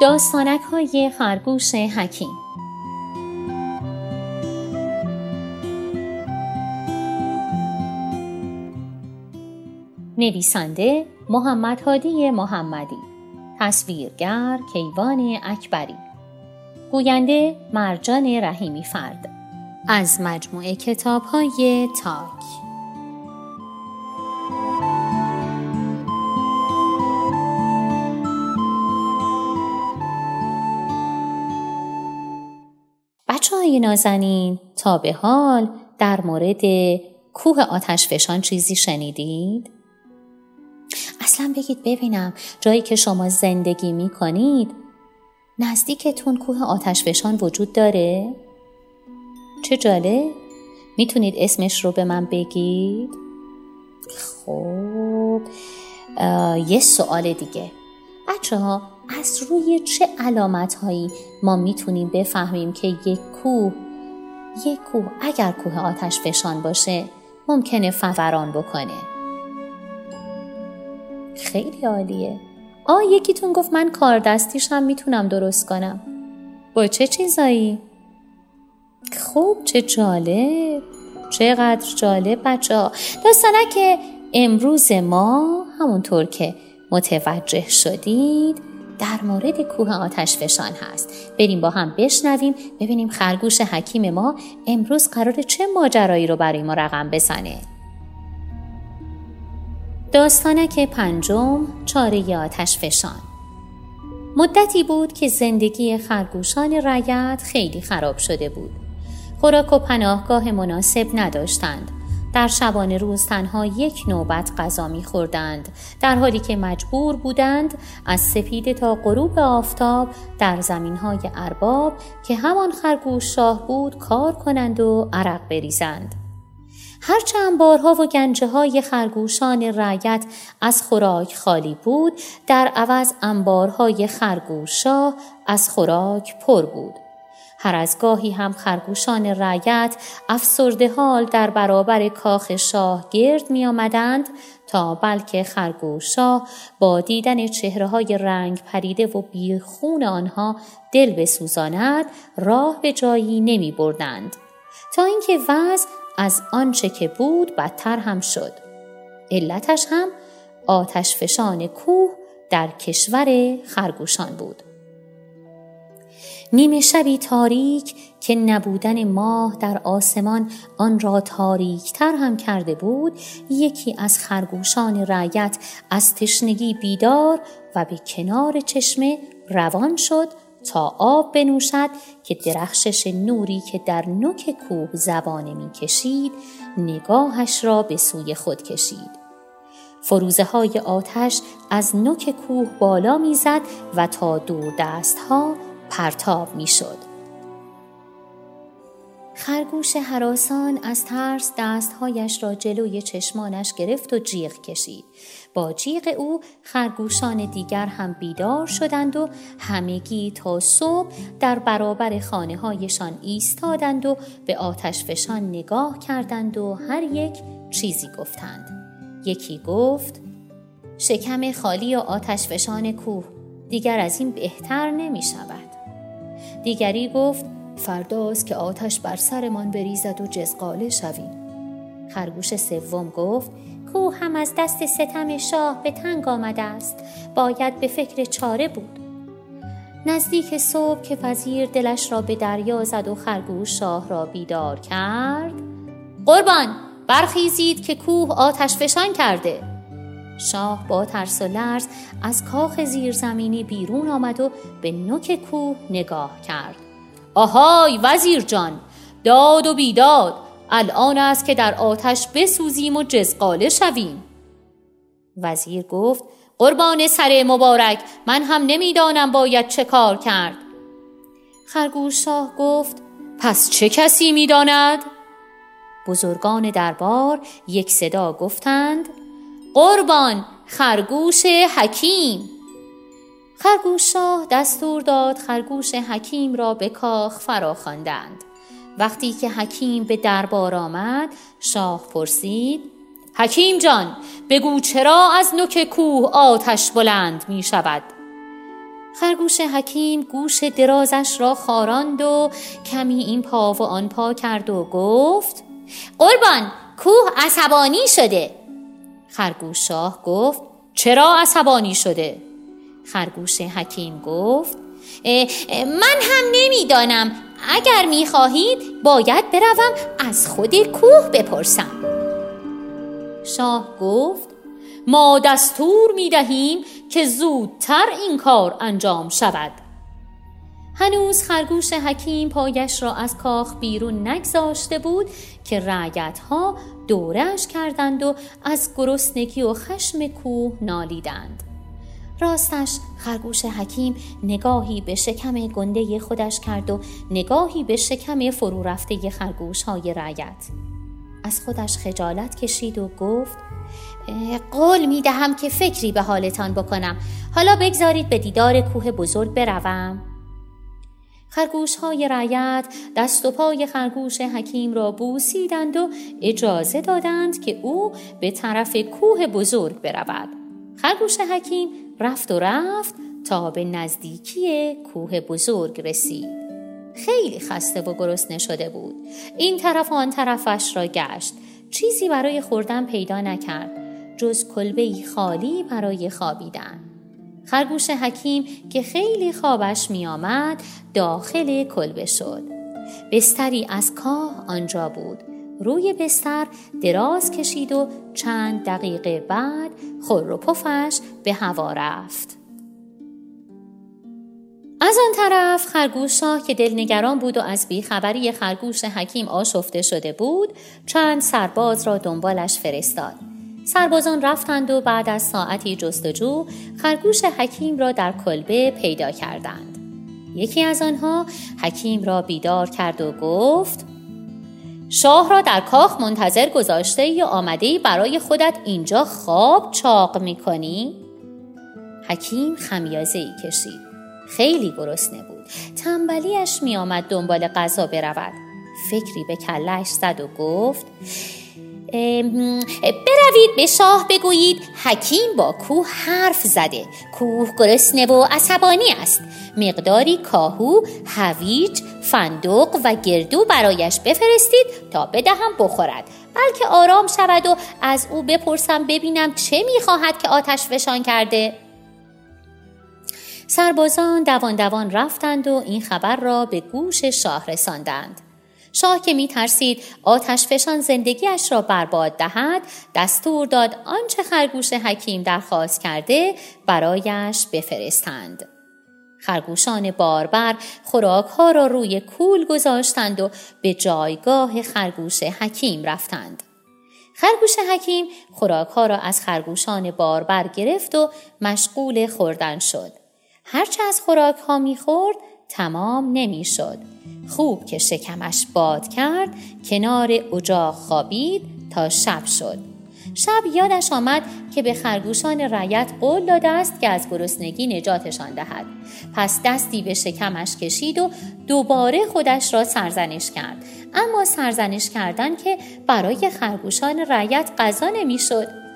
داستانک های خرگوش حکیم. نویسنده محمد هادی محمدی. تصویرگر کیوان اکبری. گوینده مرجان رحیمی فرد. از مجموعه کتاب های تاک. های نازنین تا به حال در مورد کوه آتش فشان چیزی شنیدید؟ اصلا بگید ببینم جایی که شما زندگی می کنید نزدیکتون کوه آتش فشان وجود داره؟ چه جاله؟ می‌تونید اسمش رو به من بگید؟ خب یه سوال دیگه بچه ها از روی چه علامت هایی ما می‌تونیم بفهمیم که یک کوه یک کوه اگر کوه آتش فشان باشه ممکنه فوران بکنه؟ خیلی عالیه. آ یکیتون گفت من کار دستیش هم می‌تونم درست کنم. با چه چیزایی؟ خوب چه جالب. چقدر جالب بچه ها داستانه که امروز ما همونطور که متوجه شدید؟ در مورد کوه آتش فشان هست. بریم با هم بشنویم ببینیم خرگوش حکیم ما امروز قرار چه ماجرایی رو برای ما رقم بزنه. داستانک پنجم چاره آتش فشان. مدتی بود که زندگی خرگوشان رعیت خیلی خراب شده بود. خوراک و پناهگاه مناسب نداشتند. در شبانه روز تنها یک نوبت غذا خوردند در حالی که مجبور بودند از سپیده تا غروب آفتاب در های ارباب که همان خرگوش شاه بود کار کنند و عرق بریزند. هرچه انبارها و گنجه های خرگوشان رعیت از خوراک خالی بود در عوض انبارهای خرگوش شاه از خوراک پر بود. هر از گاهی هم خرگوشان رعیت افسرده حال در برابر کاخ شاه گرد می آمدند تا بلکه خرگوش شاه با دیدن چهره های رنگ پریده و بیخون آنها دل بسوزاند راه به جایی نمی بردند تا اینکه وضع از آنچه که بود بدتر هم شد. علتش هم آتش فشان کوه در کشور خرگوشان بود. نیمه شبی تاریک که نبودن ماه در آسمان آن را تاریکتر هم کرده بود یکی از خرگوشان رعیت از تشنگی بیدار و به کنار چشمه روان شد تا آب بنوشد که درخشش نوری که در نوک کوه زبانه می کشید نگاهش را به سوی خود کشید. فروزه های آتش از نوک کوه بالا می‌زد و تا دور دست ها پرتاب می شد. خرگوش حراسان از ترس دستهایش را جلوی چشمانش گرفت و جیغ کشید. با جیغ او خرگوشان دیگر هم بیدار شدند و همگی تا صبح در برابر خانه هایشان ایستادند و به آتش فشان نگاه کردند و هر یک چیزی گفتند. یکی گفت شکم خالی و آتش فشان کوه دیگر از این بهتر نمی شود. دیگری گفت فرداست که آتش بر سرمان بریزد و جزقاله شویم. خرگوش سوم گفت کوه هم از دست ستم شاه به تنگ آمده است. باید به فکر چاره بود. نزدیک صبح که وزیر دلش را به دریا زد و خرگوش شاه را بیدار کرد قربان برخیزید که کوه آتش فشان کرده. شاه با ترس و لرز از کاخ زیرزمینی بیرون آمد و به نوک کوه نگاه کرد. آهای وزیر جان داد و بیداد الان است که در آتش بسوزیم و جزقاله شویم. وزیر گفت قربان سر مبارک من هم نمی‌دانم باید چه کار کرد. خرگوش شاه گفت پس چه کسی می‌داند؟ بزرگان دربار یک صدا گفتند قربان خرگوش حکیم. خرگوش شاه دستور داد خرگوش حکیم را به کاخ فراخواندند. وقتی که حکیم به دربار آمد شاه پرسید حکیم جان بگو چرا از نوک کوه آتش بلند می شود؟ خرگوش حکیم گوش درازش را خاراند و کمی این پا و آن پا کرد و گفت قربان کوه عصبانی شده. خرگوش شاه گفت چرا عصبانی شده؟ خرگوش حکیم گفت من هم نمی‌دانم. اگر می‌خواهید باید بروم از خود کوه بپرسم. شاه گفت ما دستور می دهیم که زودتر این کار انجام شود. هنوز خرگوش حکیم پایش را از کاخ بیرون نگذاشته بود که رعیت ها دورش کردند و از گرسنگی و خشم کوه نالیدند. راستش خرگوش حکیم نگاهی به شکم گنده خودش کرد و نگاهی به شکم فرو رفته خرگوش های رعیت. از خودش خجالت کشید و گفت قول می دهم که فکری به حالتان بکنم. حالا بگذارید به دیدار کوه بزرگ بروم. خرگوش های رعیت دست و پای خرگوش حکیم را بوسیدند و اجازه دادند که او به طرف کوه بزرگ برود. خرگوش حکیم رفت و رفت تا به نزدیکی کوه بزرگ رسید. خیلی خسته و گرسنه شده بود. این طرف و آن طرفش را گشت. چیزی برای خوردن پیدا نکرد. جز کلبه خالی برای خوابیدن. خرگوش حکیم که خیلی خوابش میآمد داخل کلبه شد. بستری از کاه آنجا بود. روی بستر دراز کشید و چند دقیقه بعد خور و پفش به هوا رفت. از آن طرف خرگوش شاه که دلنگران بود و از بیخبری خرگوش حکیم آشفته شده بود چند سرباز را دنبالش فرستاد. سربازان رفتند و بعد از ساعتی جستجو خرگوش حکیم را در کلبه پیدا کردند یکی از آنها حکیم را بیدار کرد و گفت شاه را در کاخ منتظر گذاشته یا آمده برای خودت اینجا خواب چاق می‌کنی؟ حکیم خمیازه ای کشید. خیلی گرسنه بود. تنبلیش میآمد دنبال غذا برود. فکری به کلش زد و گفت بروید به شاه بگویید حکیم با کوه حرف زده. کوه گرسنه و عصبانی است. مقداری کاهو هویج فندق و گردو برایش بفرستید تا بدهم بخورد. بلکه آرام شود و از او بپرسم ببینم چه می‌خواهد که آتش فشان کرده. سربازان دوان دوان رفتند و این خبر را به گوش شاه رساندند. شاه که می ترسید آتش فشان زندگیش را برباد دهد دستور داد آنچه خرگوش حکیم درخواست کرده برایش بفرستند. خرگوشان باربر خوراک ها را روی کول گذاشتند و به جایگاه خرگوش حکیم رفتند. خرگوش حکیم خوراک ها را از خرگوشان باربر گرفت و مشغول خوردن شد. هرچه از خوراک ها می‌خورد تمام نمی‌شد. خوب که شکمش باد کرد کنار اجاق خوابید تا شب شد. شب یادش آمد که به خرگوشان رعیت قول داده است که از گرسنگی نجاتشان دهد. پس دستی به شکمش کشید و دوباره خودش را سرزنش کرد. اما سرزنش کردن که برای خرگوشان رعیت غذا نمی‌شد.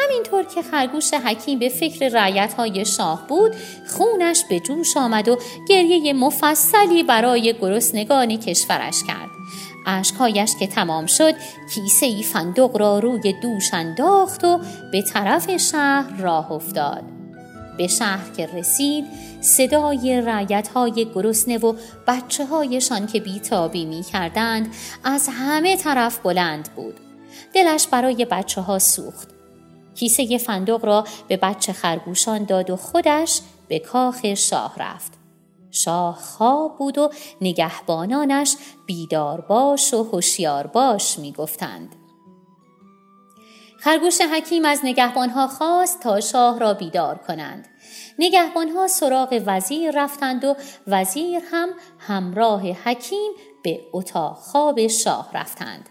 همینطور که خرگوش حکیم به فکر رعیت های شاه بود خونش به جوش آمد و گریه مفصلی برای گرسنگان کشورش کرد. اشکهایش که تمام شد کیسه ای فندق را روی دوش انداخت و به طرف شهر راه افتاد. به شهر که رسید صدای رعیت های گرسنه و بچه هایشان که بیتابی می کردند از همه طرف بلند بود. دلش برای بچه ها سوخت. کیسه فندق را به بچه خرگوشان داد و خودش به کاخ شاه رفت. شاه خواب بود و نگهبانانش بیدار باش و هوشیار باش می گفتند. خرگوش حکیم از نگهبانها خواست تا شاه را بیدار کنند. نگهبانها سراغ وزیر رفتند و وزیر هم همراه حکیم به اتاق خواب شاه رفتند.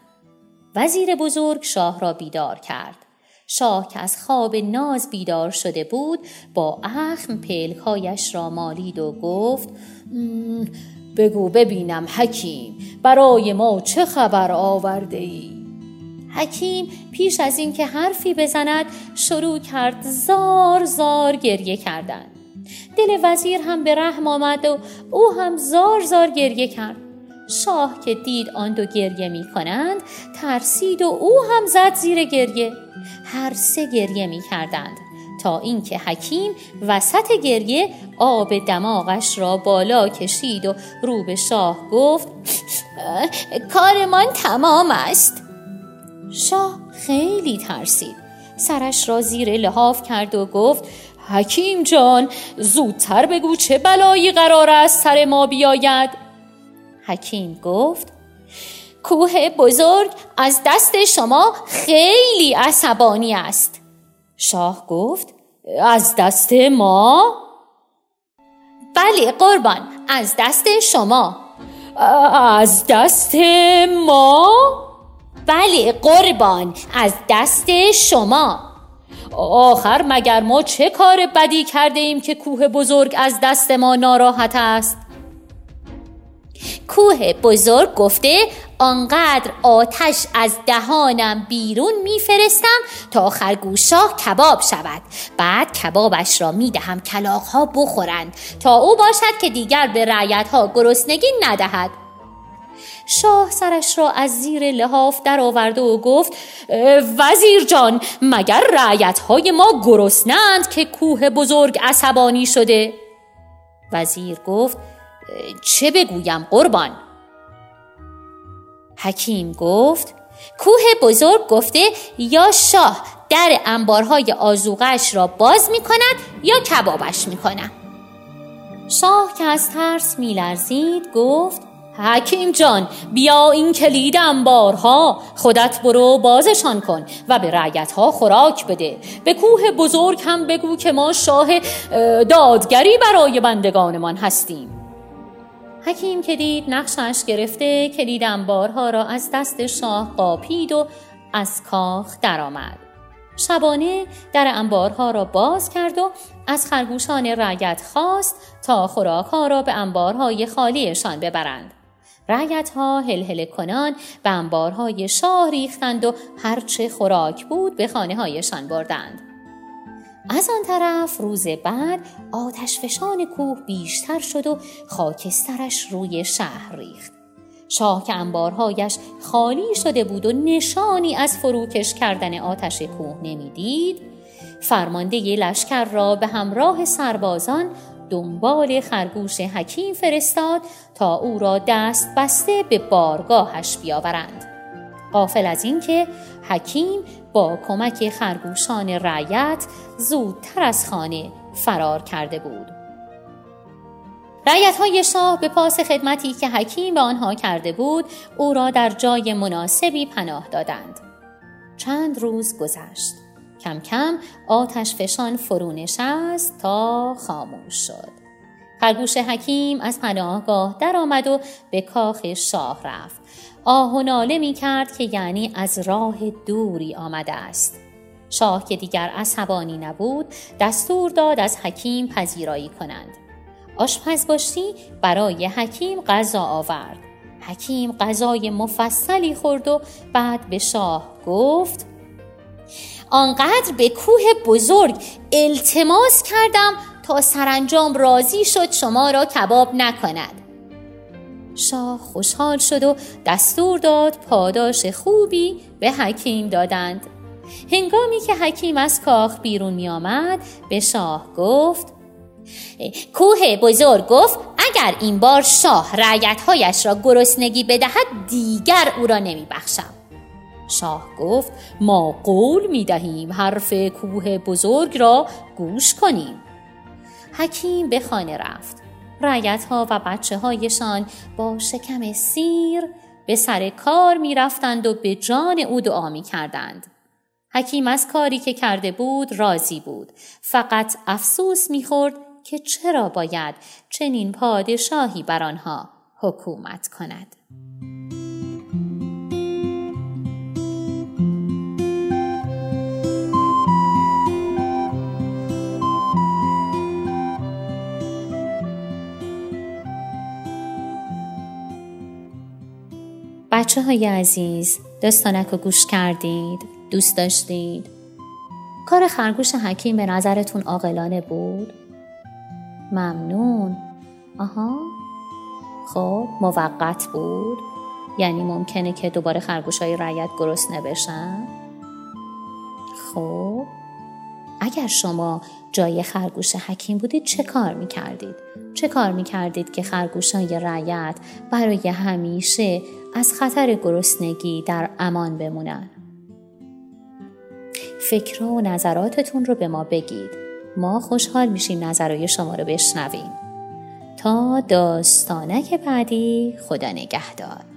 وزیر بزرگ شاه را بیدار کرد. شاه که از خواب ناز بیدار شده بود با اخم پلکایش را مالید و گفت بگو ببینم حکیم برای ما چه خبر آورده ای؟ حکیم پیش از اینکه حرفی بزند شروع کرد زار زار گریه کردن دل وزیر هم به رحم آمد و او هم زار زار گریه کرد شاه که دید آن دو گریه می کنند ترسید و او هم زد زیر گریه. هر سه گریه می کردند تا اینکه حکیم وسط گریه آب دماغش را بالا کشید و رو به شاه گفت کارمان تمام است. شاه خیلی ترسید. سرش را زیر لحاف کرد و گفت حکیم جان زودتر بگو چه بلایی قرار است سر ما بیاید. حکیم گفت کوه بزرگ از دست شما خیلی عصبانی است شاه گفت از دست ما؟ بله قربان از دست شما از دست ما؟ بله قربان از دست شما آخر مگر ما چه کار بدی کرده ایم که کوه بزرگ از دست ما ناراحت است کوه بزرگ گفته آنقدر آتش از دهانم بیرون میفرستم تا خرگوشاه کباب شود. بعد کبابش را می‌دهم کلاغها بخورند تا او باشد که دیگر به رعیتها گرسنگی ندهد. شاه سرش را از زیر لحاف درآورده و گفت وزیر جان مگر رعیت های ما گرسنند که کوه بزرگ عصبانی شده؟ وزیر گفت چه بگویم قربان؟ حکیم گفت کوه بزرگ گفته یا شاه در انبارهای آزوغش را باز می کند یا کبابش می کند شاه که از ترس می لرزید گفت حکیم جان بیا این کلید انبارها خودت برو بازشان کن و به رعیتها خوراک بده. به کوه بزرگ هم بگو که ما شاه دادگری برای بندگانمان هستیم. حکیم که دید نقشش گرفته کلید انبارها را از دست شاه قاپید و از کاخ درآمد. شبانه در انبارها را باز کرد و از خرگوشان رعیت خواست تا خوراکها را به انبارهای خالیشان ببرند. رعیت ها هل کنان به انبارهای شاه ریختند و هرچه خوراک بود به خانه هایشان بردند. از آن طرف روز بعد آتش فشان کوه بیشتر شد و خاکسترش روی شهر ریخت. شاه که انبارهایش خالی شده بود و نشانی از فروکش کردن آتش کوه نمی‌دید فرمانده لشکر را به همراه سربازان دنبال خرگوش حکیم فرستاد تا او را دست بسته به بارگاهش بیاورند قافل از اینکه حکیم با کمک خرگوشان رعیت زودتر از خانه فرار کرده بود. رعیت های شاه به پاس خدمتی که حکیم به آنها کرده بود او را در جای مناسبی پناه دادند. چند روز گذشت. کم کم آتش فشان فرو نشست تا خاموش شد. خرگوش حکیم از پناهگاه درآمد و به کاخ شاه رفت. آه و ناله می کرد که یعنی از راه دوری آمده است. شاه که دیگر عصبانی نبود دستور داد از حکیم پذیرایی کنند. آشپزباشی برای حکیم غذا آورد. حکیم غذای مفصلی خورد و بعد به شاه گفت آنقدر به کوه بزرگ التماس کردم تا سرانجام راضی شد شما را کباب نکند. شاه خوشحال شد و دستور داد پاداش خوبی به حکیم دادند. هنگامی که حکیم از کاخ بیرون می آمد به شاه گفت کوه بزرگ گفت اگر این بار شاه رعیتهایش را گرسنگی بدهد دیگر او را نمی بخشم. شاه گفت ما قول می دهیم حرف کوه بزرگ را گوش کنیم. حکیم به خانه رفت رعیت ها و بچه هایشان با شکم سیر به سر کار می رفتند و به جان او دعا می کردند. حکیم از کاری که کرده بود راضی بود. فقط افسوس می خورد که چرا باید چنین پادشاهی بر آنها حکومت کند. بچه های عزیز داستانک رو گوش کردید دوست داشتید. کار خرگوش حکیم به نظرتون عاقلانه بود؟ ممنون. آها. خب موقت بود. یعنی ممکنه که دوباره خرگوش های رعیت گرسنه بشن؟ خب. اگر شما جای خرگوش حکیم بودید چه کار می‌کردید؟ چه کار می‌کردید که خرگوشای رعیت برای همیشه از خطر گرسنگی در امان بمونن؟ فکر و نظراتتون رو به ما بگید. ما خوشحال میشیم نظرهای شما رو بشنویم. تا داستانک بعدی خدا نگهدار.